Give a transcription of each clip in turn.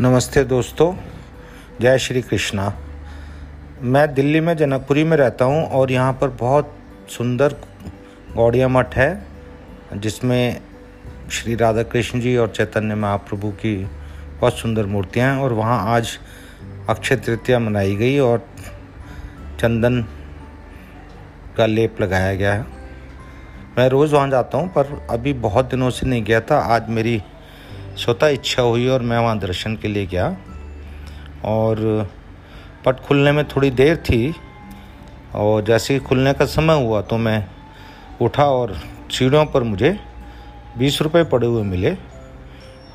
नमस्ते दोस्तों, जय श्री कृष्णा। मैं दिल्ली में, जनकपुरी में रहता हूँ और यहाँ पर बहुत सुंदर गौड़िया मठ है, जिसमें श्री राधा कृष्ण जी और चैतन्य महाप्रभु की बहुत सुंदर मूर्तियाँ हैं और वहाँ आज अक्षय तृतीया मनाई गई और चंदन का लेप लगाया गया है। मैं रोज़ वहाँ जाता हूँ, पर अभी बहुत दिनों से नहीं गया था। आज मेरी स्वतः इच्छा हुई और मैं वहाँ दर्शन के लिए गया। और, पट खुलने में थोड़ी देर थी और जैसे ही खुलने का समय हुआ तो मैं उठा और सीढ़ियों पर मुझे बीस रुपये पड़े हुए मिले,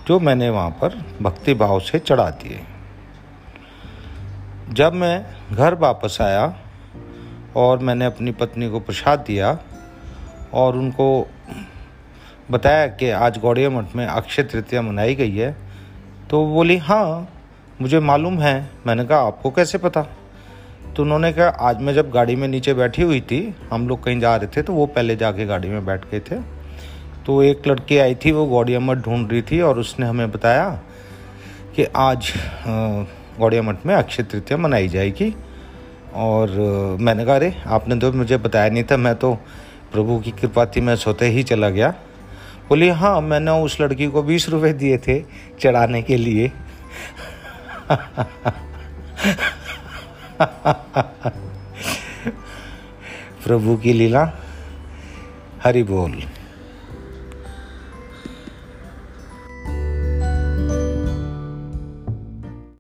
जो मैंने वहाँ पर भक्ति भाव से चढ़ा दिए। जब मैं घर वापस आया और मैंने अपनी पत्नी को प्रसाद दिया और उनको बताया कि आज गौड़िया मठ में अक्षय तृतीया मनाई गई है तो बोली हाँ मुझे मालूम है, मैंने कहा, आपको कैसे पता? तो उन्होंने कहा, आज मैं जब गाड़ी में नीचे बैठी हुई थी, हम लोग कहीं जा रहे थे तो वो पहले जाके गाड़ी में बैठ गए थे। तो एक लड़की आई थी, वो गौड़िया मठ ढूंढ रही थी, और उसने हमें बताया कि आज गौड़िया मठ में अक्षय तृतीया मनाई जाएगी। और मैंने कहा, अरे, आपने तो मुझे बताया नहीं था, मैं तो प्रभु की कृपा थी, मैं सोते ही चला गया। बोली हाँ मैंने उस लड़की को बीस रुपए दिए थे चढ़ाने के लिए. प्रभु की लीला, हरि बोल।